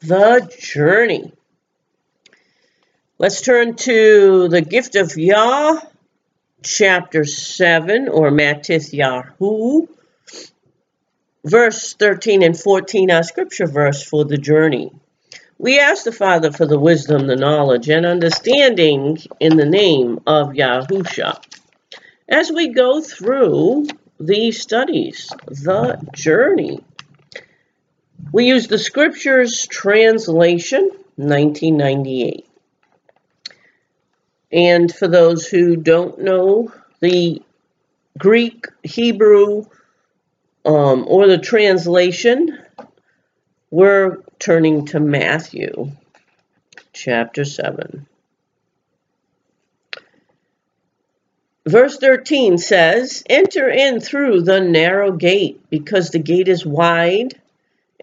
the journey. Let's turn to the gift of Yah, chapter 7, or Matith Yahu, verse 13 and 14, our scripture verse for the journey. We ask the Father for the wisdom, the knowledge, and understanding in the name of Yahusha. As we go through these studies, the journey, we use the scriptures translation, 1998. And for those who don't know the Greek, Hebrew, um, or the translation, we're turning to Matthew chapter 7. Verse 13 says, Enter in through the narrow gate, because the gate is wide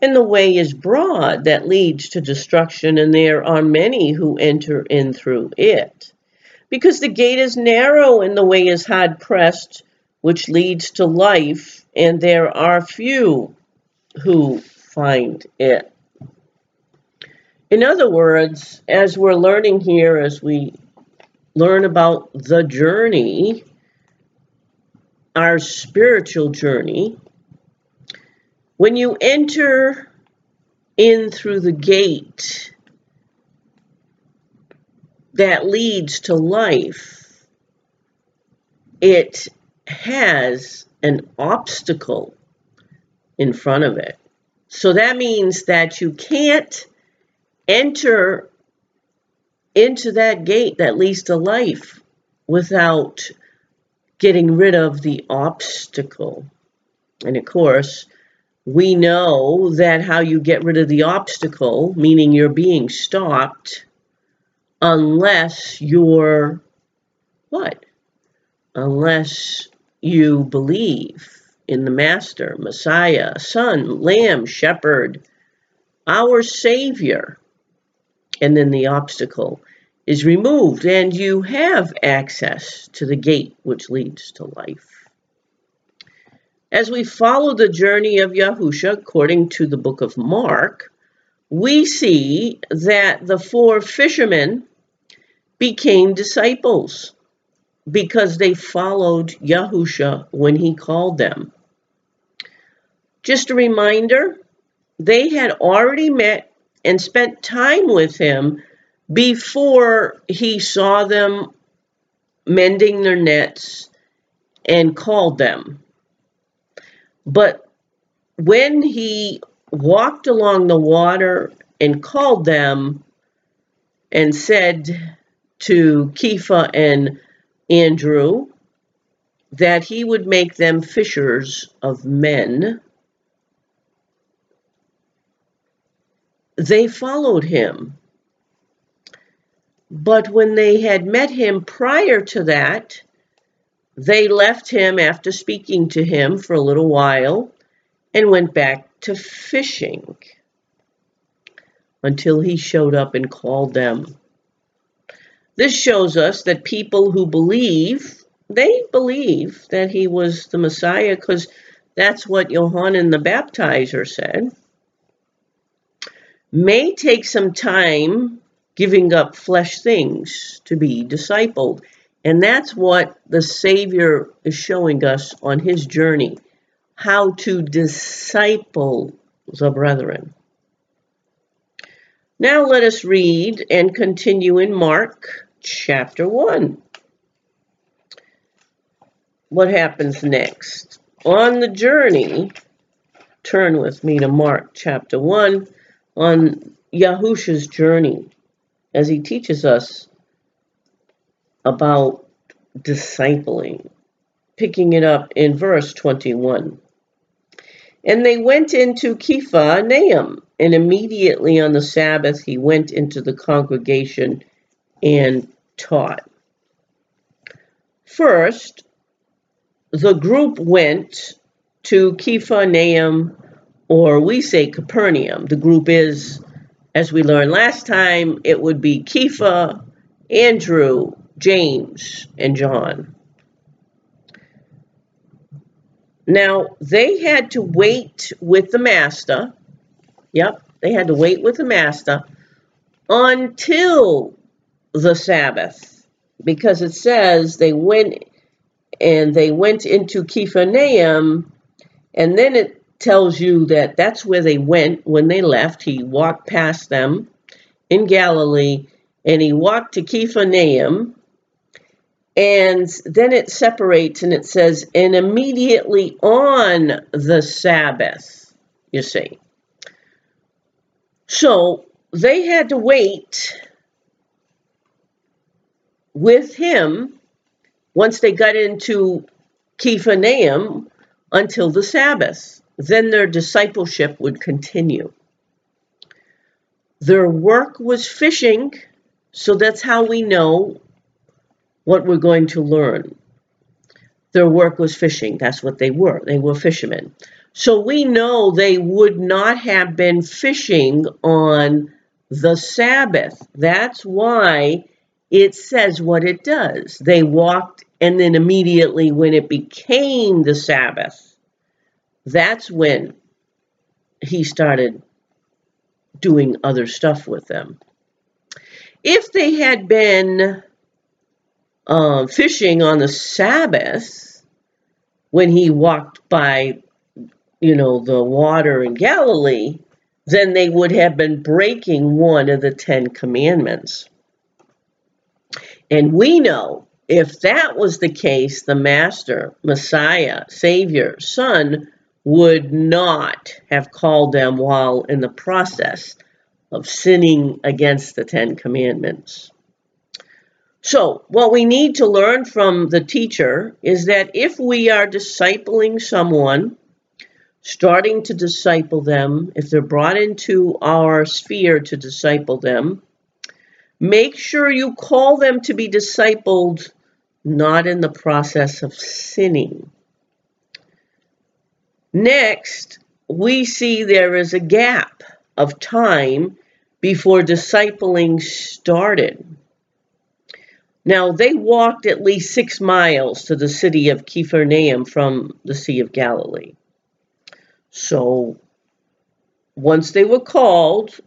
and the way is broad that leads to destruction, and there are many who enter in through it. Because the gate is narrow and the way is hard pressed, which leads to life, and there are few who find it. In other words, as we're learning here, as we learn about the journey, our spiritual journey, when you enter in through the gate that leads to life, it has an obstacle in front of it. So that means that you can't enter into that gate that leads to life without getting rid of the obstacle. And of course, we know that how you get rid of the obstacle, meaning you're being stopped, unless you're what? Unless you believe in the Master, Messiah, Son, Lamb, Shepherd, our Savior. And then the obstacle is removed, and you have access to the gate which leads to life. As we follow the journey of Yahusha according to the book of Mark, we see that the four fishermen became disciples because they followed Yahusha when he called them. Just a reminder, they had already met and spent time with him before he saw them mending their nets and called them. But when he walked along the water and called them and said to Kepha and Andrew that he would make them fishers of men, they followed him. But when they had met him prior to that, they left him after speaking to him for a little while and went back to fishing until he showed up and called them. This shows us that people who believe, they believe that he was the Messiah because that's what Johannes the Baptizer said may take some time giving up flesh things to be discipled. And that's what the Savior is showing us on his journey how to disciple the brethren. Now let us read and continue in Mark chapter 1. What happens next? On the journey, turn with me to Mark chapter 1 on Yahusha's journey as he teaches us about discipling, picking it up in verse 21. And they went into Kepha Nahum, and immediately on the Sabbath he went into the congregation and taught. First, the group went to Kepha Nahum or we say Capernaum. The group is, as we learned last time, it would be Kepha, Andrew, James, and John. Now, they had to wait with the master. Yep, They had to wait with the master until the Sabbath because it says they went and they went into Kepharnaim and then it tells you that that's where they went when they left. He walked past them in Galilee and he walked to Kepharnaim and then it separates and it says, and immediately on the Sabbath, you see. So they had to wait with him once they got into Kepharnaim until the Sabbath. Then their discipleship would continue. Their work was fishing, so that's how we know what we're going to learn. Their work was fishing. That's what they were. They were fishermen. So we know they would not have been fishing on the Sabbath. That's why it says what it does. They walked, and then immediately when it became the Sabbath, that's when he started doing other stuff with them. If they had been uh, fishing on the Sabbath, when he walked by, you know, the water in Galilee, then they would have been breaking one of the Ten Commandments. And we know if that was the case, the Master, Messiah, Savior, Son would not have called them while in the process of sinning against the Ten Commandments. So, what we need to learn from the teacher is that if we are discipling someone, starting to disciple them, if they're brought into our sphere to disciple them, make sure you call them to be discipled not in the process of sinning. Next, we see there is a gap of time before discipling started. Now, they walked at least six miles to the city of Kepharnaim from the Sea of Galilee. So, once they were called,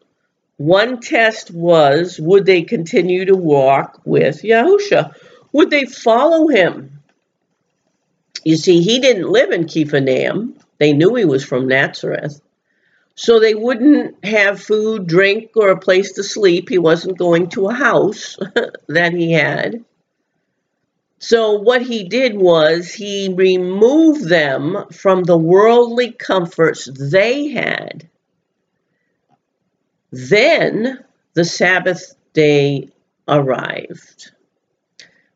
one test was would they continue to walk with Yahusha? Would they follow him? You see, he didn't live in Kepharnaim. They knew he was from Nazareth. So they wouldn't have food, drink, or a place to sleep. He wasn't going to a house that he had. So what he did was he removed them from the worldly comforts they had. Then the Sabbath day arrived.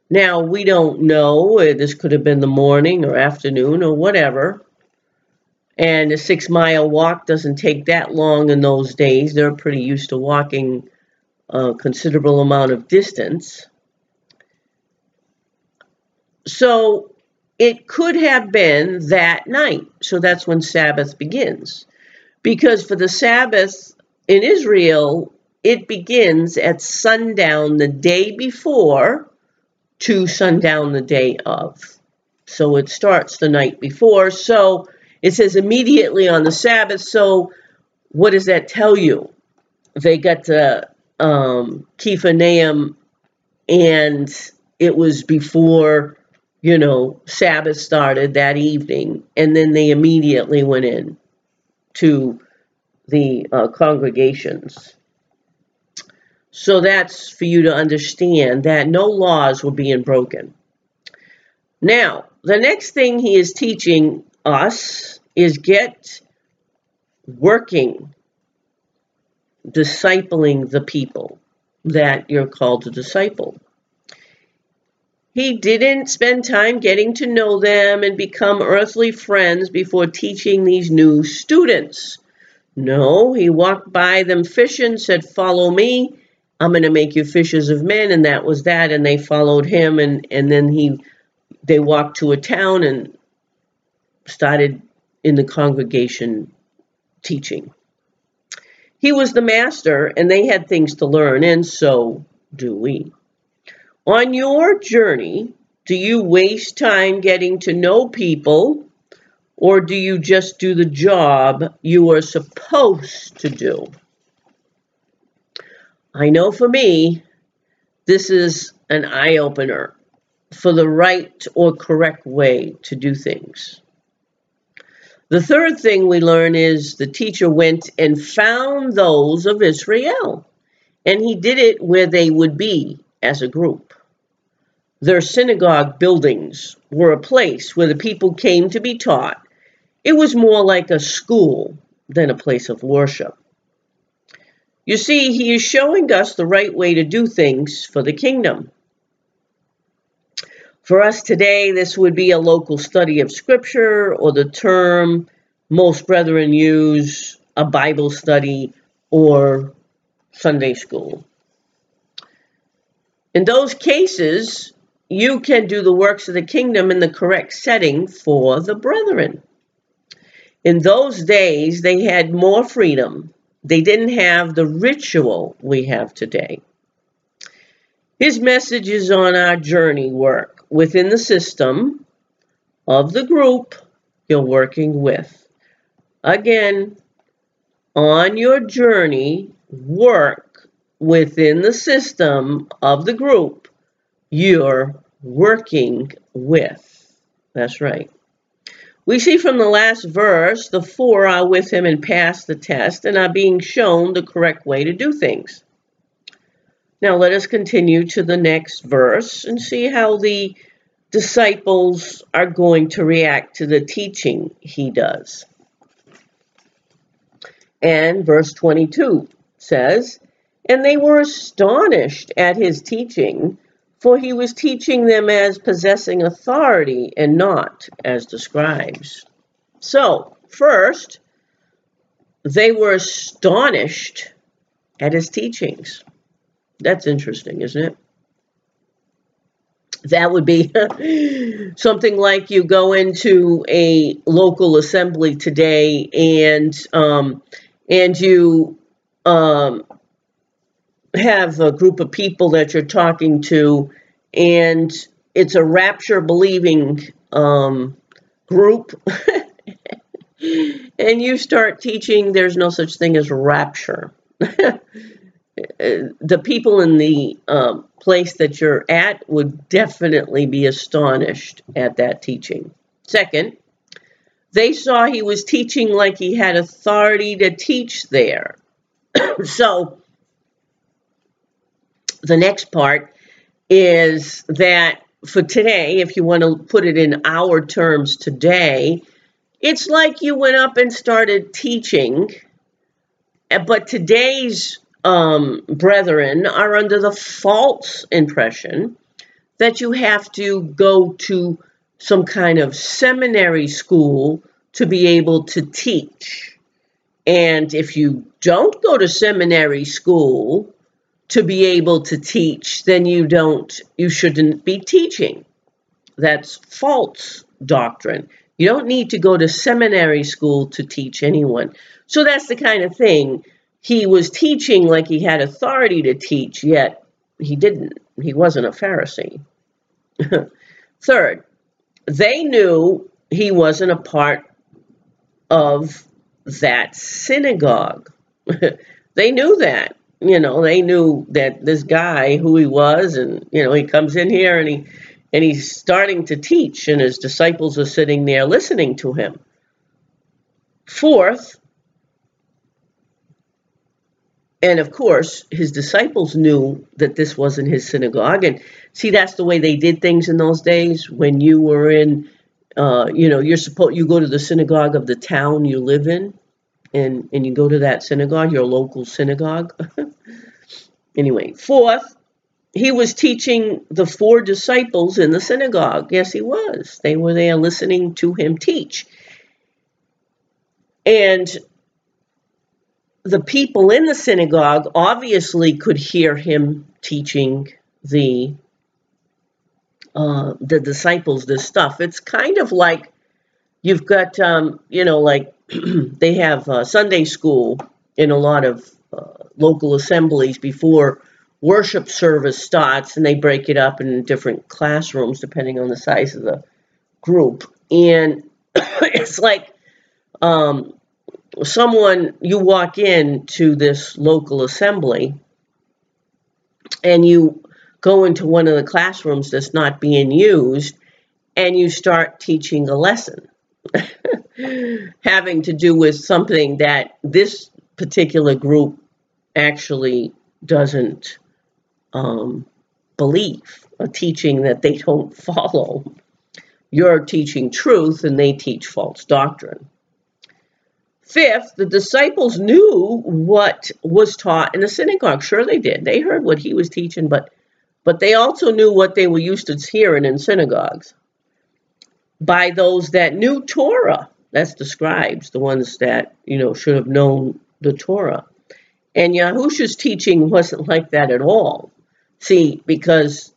Now, we don't know, uh, this could have been the morning or afternoon or whatever, and a six mile walk doesn't take that long in those days. They're pretty used to walking a considerable amount of distance. So it could have been that night. So that's when Sabbath begins. Because for the Sabbath in Israel, it begins at sundown the day before to sundown the day of. So it starts the night before. So it says immediately on the Sabbath. So what does that tell you? They got to um, and it was before, you know, Sabbath started that evening. And then they immediately went in to the uh, congregations. So that's for you to understand that no laws were being broken. Now, the next thing he is teaching us is get working, discipling the people that you're called to disciple. He didn't spend time getting to know them and become earthly friends before teaching these new students. No, he walked by them fishing, said, Follow me. I'm going to make you fishers of men. And that was that. And they followed him. And, and then he they walked to a town and started in the congregation teaching. He was the master, and they had things to learn, and so do we. On your journey, do you waste time getting to know people, or do you just do the job you are supposed to do? I know for me, this is an eye opener for the right or correct way to do things. The third thing we learn is the teacher went and found those of Israel, and he did it where they would be as a group. Their synagogue buildings were a place where the people came to be taught. It was more like a school than a place of worship. You see, he is showing us the right way to do things for the kingdom. For us today, this would be a local study of Scripture, or the term most brethren use, a Bible study, or Sunday school. In those cases, you can do the works of the kingdom in the correct setting for the brethren. In those days, they had more freedom. They didn't have the ritual we have today. His message is on our journey work within the system of the group you're working with. Again, on your journey, work within the system of the group you're working with. That's right. We see from the last verse the four are with him and pass the test and are being shown the correct way to do things. Now let us continue to the next verse and see how the disciples are going to react to the teaching he does. And verse 22 says, And they were astonished at his teaching, for he was teaching them as possessing authority and not as the scribes. So, first, they were astonished at his teachings. That's interesting, isn't it? That would be something like you go into a local assembly today and um, and you um, have a group of people that you're talking to, and it's a rapture believing um, group. and you start teaching there's no such thing as rapture. the people in the um, place that you're at would definitely be astonished at that teaching. Second, they saw he was teaching like he had authority to teach there. so, the next part is that for today, if you want to put it in our terms today, it's like you went up and started teaching, but today's um, brethren are under the false impression that you have to go to some kind of seminary school to be able to teach. And if you don't go to seminary school to be able to teach, then you don't you shouldn't be teaching. That's false doctrine. You don't need to go to seminary school to teach anyone. So that's the kind of thing he was teaching like he had authority to teach, yet he didn't. He wasn't a Pharisee. Third, they knew he wasn't a part of that synagogue. they knew that. You know, they knew that this guy, who he was, and you know, he comes in here and he and he's starting to teach, and his disciples are sitting there listening to him. Fourth, and of course, his disciples knew that this wasn't his synagogue. And see, that's the way they did things in those days. When you were in, uh, you know, you're supposed you go to the synagogue of the town you live in, and and you go to that synagogue, your local synagogue. anyway, fourth, he was teaching the four disciples in the synagogue. Yes, he was. They were there listening to him teach. And the people in the synagogue obviously could hear him teaching the uh, the disciples this stuff. It's kind of like you've got, um, you know, like they have uh, Sunday school in a lot of uh, local assemblies before worship service starts, and they break it up in different classrooms depending on the size of the group. And it's like um, someone you walk in to this local assembly and you go into one of the classrooms that's not being used and you start teaching a lesson having to do with something that this particular group actually doesn't um, believe, a teaching that they don't follow. You're teaching truth and they teach false doctrine. Fifth, the disciples knew what was taught in the synagogue. Sure, they did. They heard what he was teaching, but but they also knew what they were used to hearing in synagogues by those that knew Torah. That's the scribes, the ones that you know should have known the Torah. And Yahusha's teaching wasn't like that at all. See, because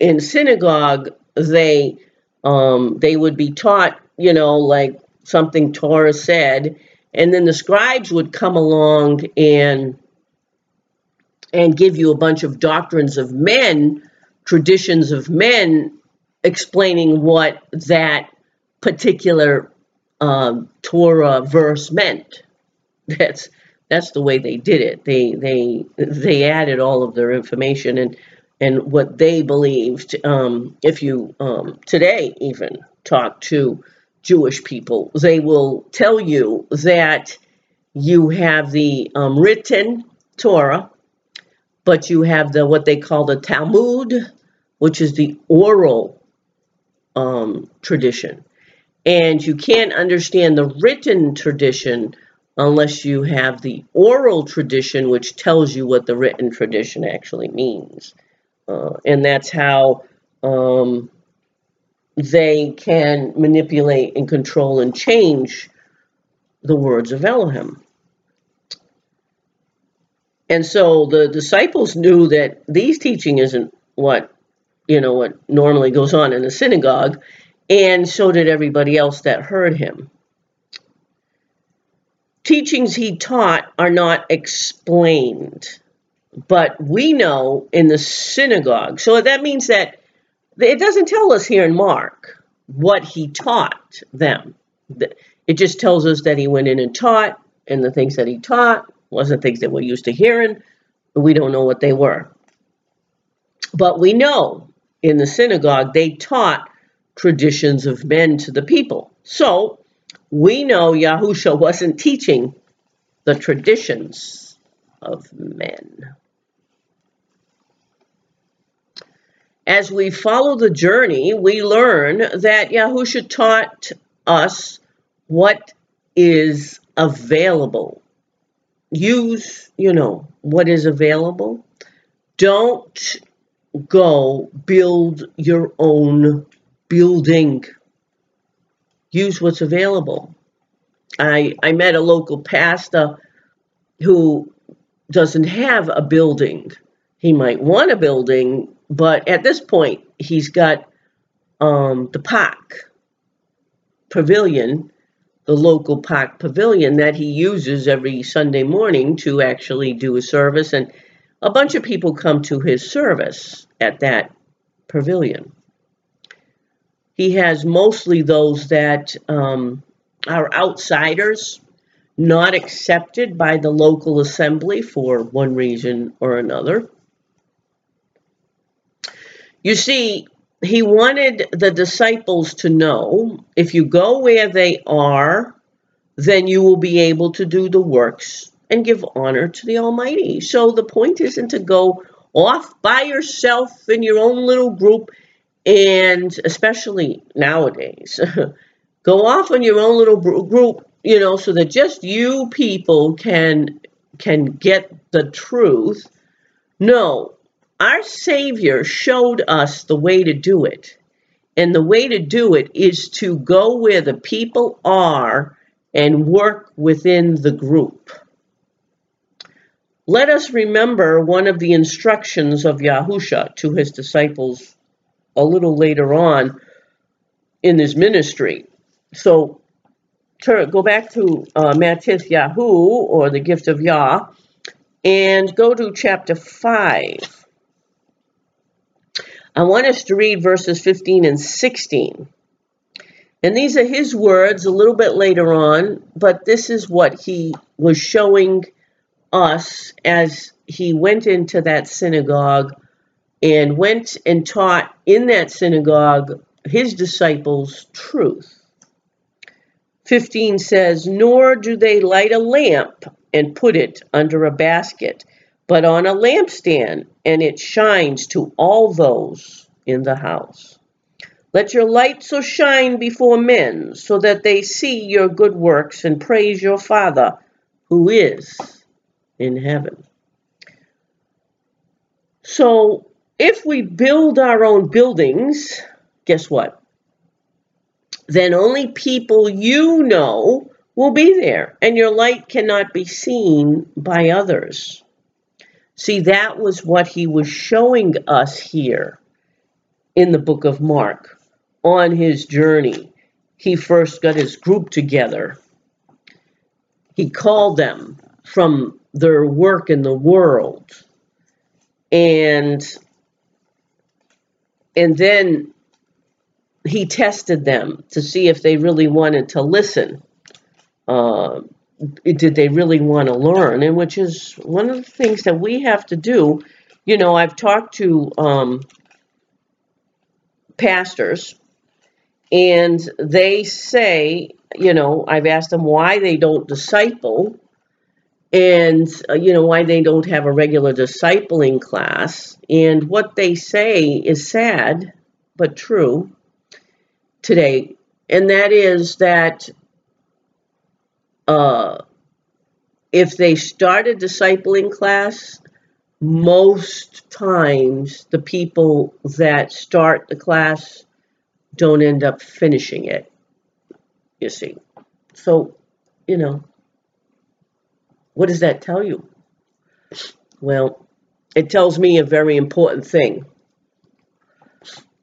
in synagogue they um, they would be taught, you know, like something Torah said, and then the scribes would come along and and give you a bunch of doctrines of men, traditions of men, explaining what that particular um, Torah verse meant. That's that's the way they did it. They they they added all of their information and and what they believed. Um, if you um, today even talk to Jewish people, they will tell you that you have the um, written Torah, but you have the what they call the Talmud, which is the oral um, tradition. And you can't understand the written tradition unless you have the oral tradition, which tells you what the written tradition actually means. Uh, and that's how um, they can manipulate and control and change the words of Elohim. And so the disciples knew that these teaching isn't what you know what normally goes on in the synagogue, and so did everybody else that heard him. Teachings he taught are not explained, but we know in the synagogue. So that means that it doesn't tell us here in Mark what he taught them. It just tells us that he went in and taught, and the things that he taught wasn't things that we're used to hearing. We don't know what they were. But we know in the synagogue they taught traditions of men to the people. So we know Yahusha wasn't teaching the traditions of men. As we follow the journey, we learn that Yahusha taught us what is available. Use, you know, what is available. Don't go build your own building. Use what's available. I, I met a local pastor who doesn't have a building. He might want a building, but at this point, he's got um, the park pavilion, the local park pavilion that he uses every Sunday morning to actually do a service. And a bunch of people come to his service at that pavilion. He has mostly those that um, are outsiders, not accepted by the local assembly for one reason or another. You see, he wanted the disciples to know if you go where they are, then you will be able to do the works and give honor to the Almighty. So the point isn't to go off by yourself in your own little group, and especially nowadays, go off on your own little group, you know, so that just you people can can get the truth. No, our Savior showed us the way to do it. And the way to do it is to go where the people are and work within the group. Let us remember one of the instructions of Yahusha to his disciples a little later on in his ministry. So go back to uh, Yahu, or the gift of Yah, and go to chapter 5. I want us to read verses 15 and 16. And these are his words a little bit later on, but this is what he was showing us as he went into that synagogue and went and taught in that synagogue his disciples truth. 15 says, Nor do they light a lamp and put it under a basket, but on a lampstand, and it shines to all those in the house. Let your light so shine before men, so that they see your good works and praise your Father who is in heaven. So, if we build our own buildings, guess what? Then only people you know will be there, and your light cannot be seen by others. See, that was what he was showing us here in the book of Mark on his journey. He first got his group together. He called them from their work in the world. And and then he tested them to see if they really wanted to listen. Uh, did they really want to learn? And which is one of the things that we have to do. You know, I've talked to um, pastors, and they say, you know, I've asked them why they don't disciple, and uh, you know why they don't have a regular discipling class. And what they say is sad, but true today, and that is that uh, if they start a discipling class, most times the people that start the class don't end up finishing it, you see. So, you know, what does that tell you? Well, it tells me a very important thing,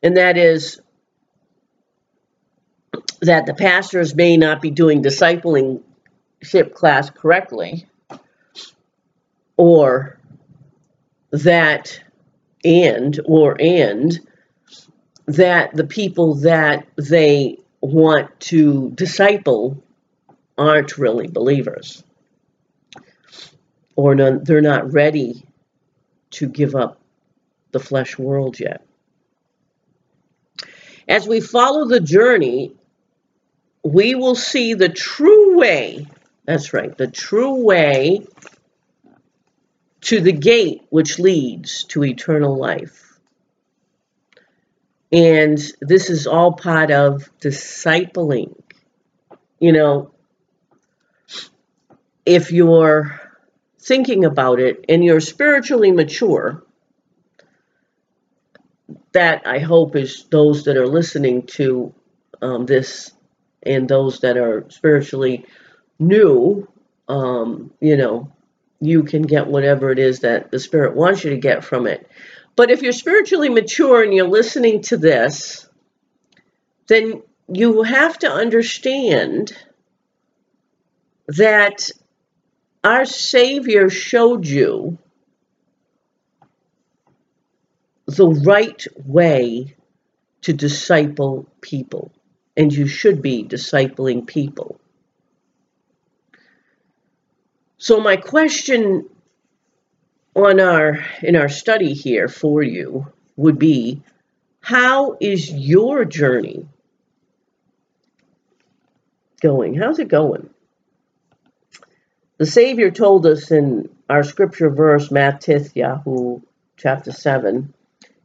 and that is that the pastors may not be doing discipling ship class correctly, or that and or and that the people that they want to disciple aren't really believers or none, they're not ready to give up the flesh world yet. As we follow the journey, we will see the true way. That's right, the true way to the gate which leads to eternal life. And this is all part of discipling. You know, if you're thinking about it and you're spiritually mature, that I hope is those that are listening to um, this and those that are spiritually new, um, you know, you can get whatever it is that the Spirit wants you to get from it. But if you're spiritually mature and you're listening to this, then you have to understand that our Savior showed you the right way to disciple people, and you should be discipling people. So my question on our in our study here for you would be how is your journey going? How's it going? The Savior told us in our scripture verse, Matthew chapter 7,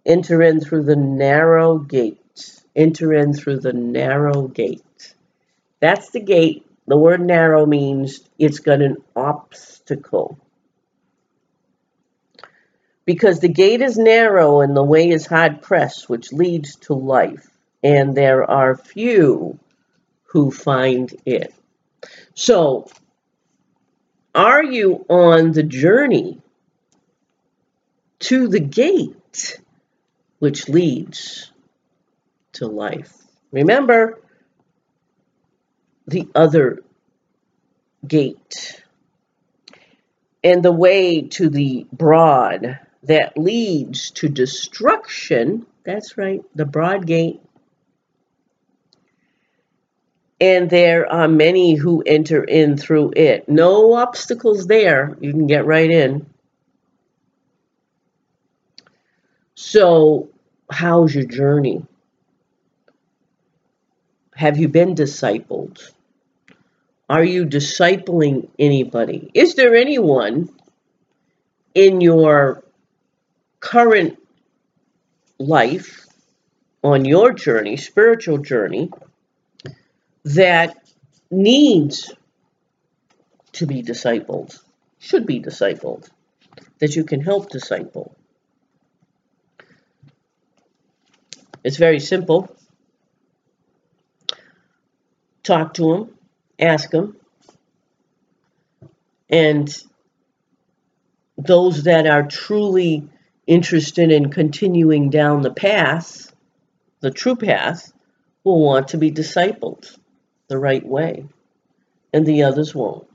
enter in through the narrow gate. Enter in through the narrow gate. That's the gate. The word narrow means it's got an obstacle. Because the gate is narrow and the way is hard pressed, which leads to life, and there are few who find it. So, are you on the journey to the gate which leads to life? Remember the other gate and the way to the broad that leads to destruction. That's right, the broad gate and there are many who enter in through it. No obstacles there. You can get right in. So, how's your journey? Have you been discipled? Are you discipling anybody? Is there anyone in your current life, on your journey, spiritual journey, that needs to be discipled, should be discipled, that you can help disciple? It's very simple. Talk to them, ask them, and those that are truly interested in continuing down the path, the true path, will want to be discipled the right way, and the others won't.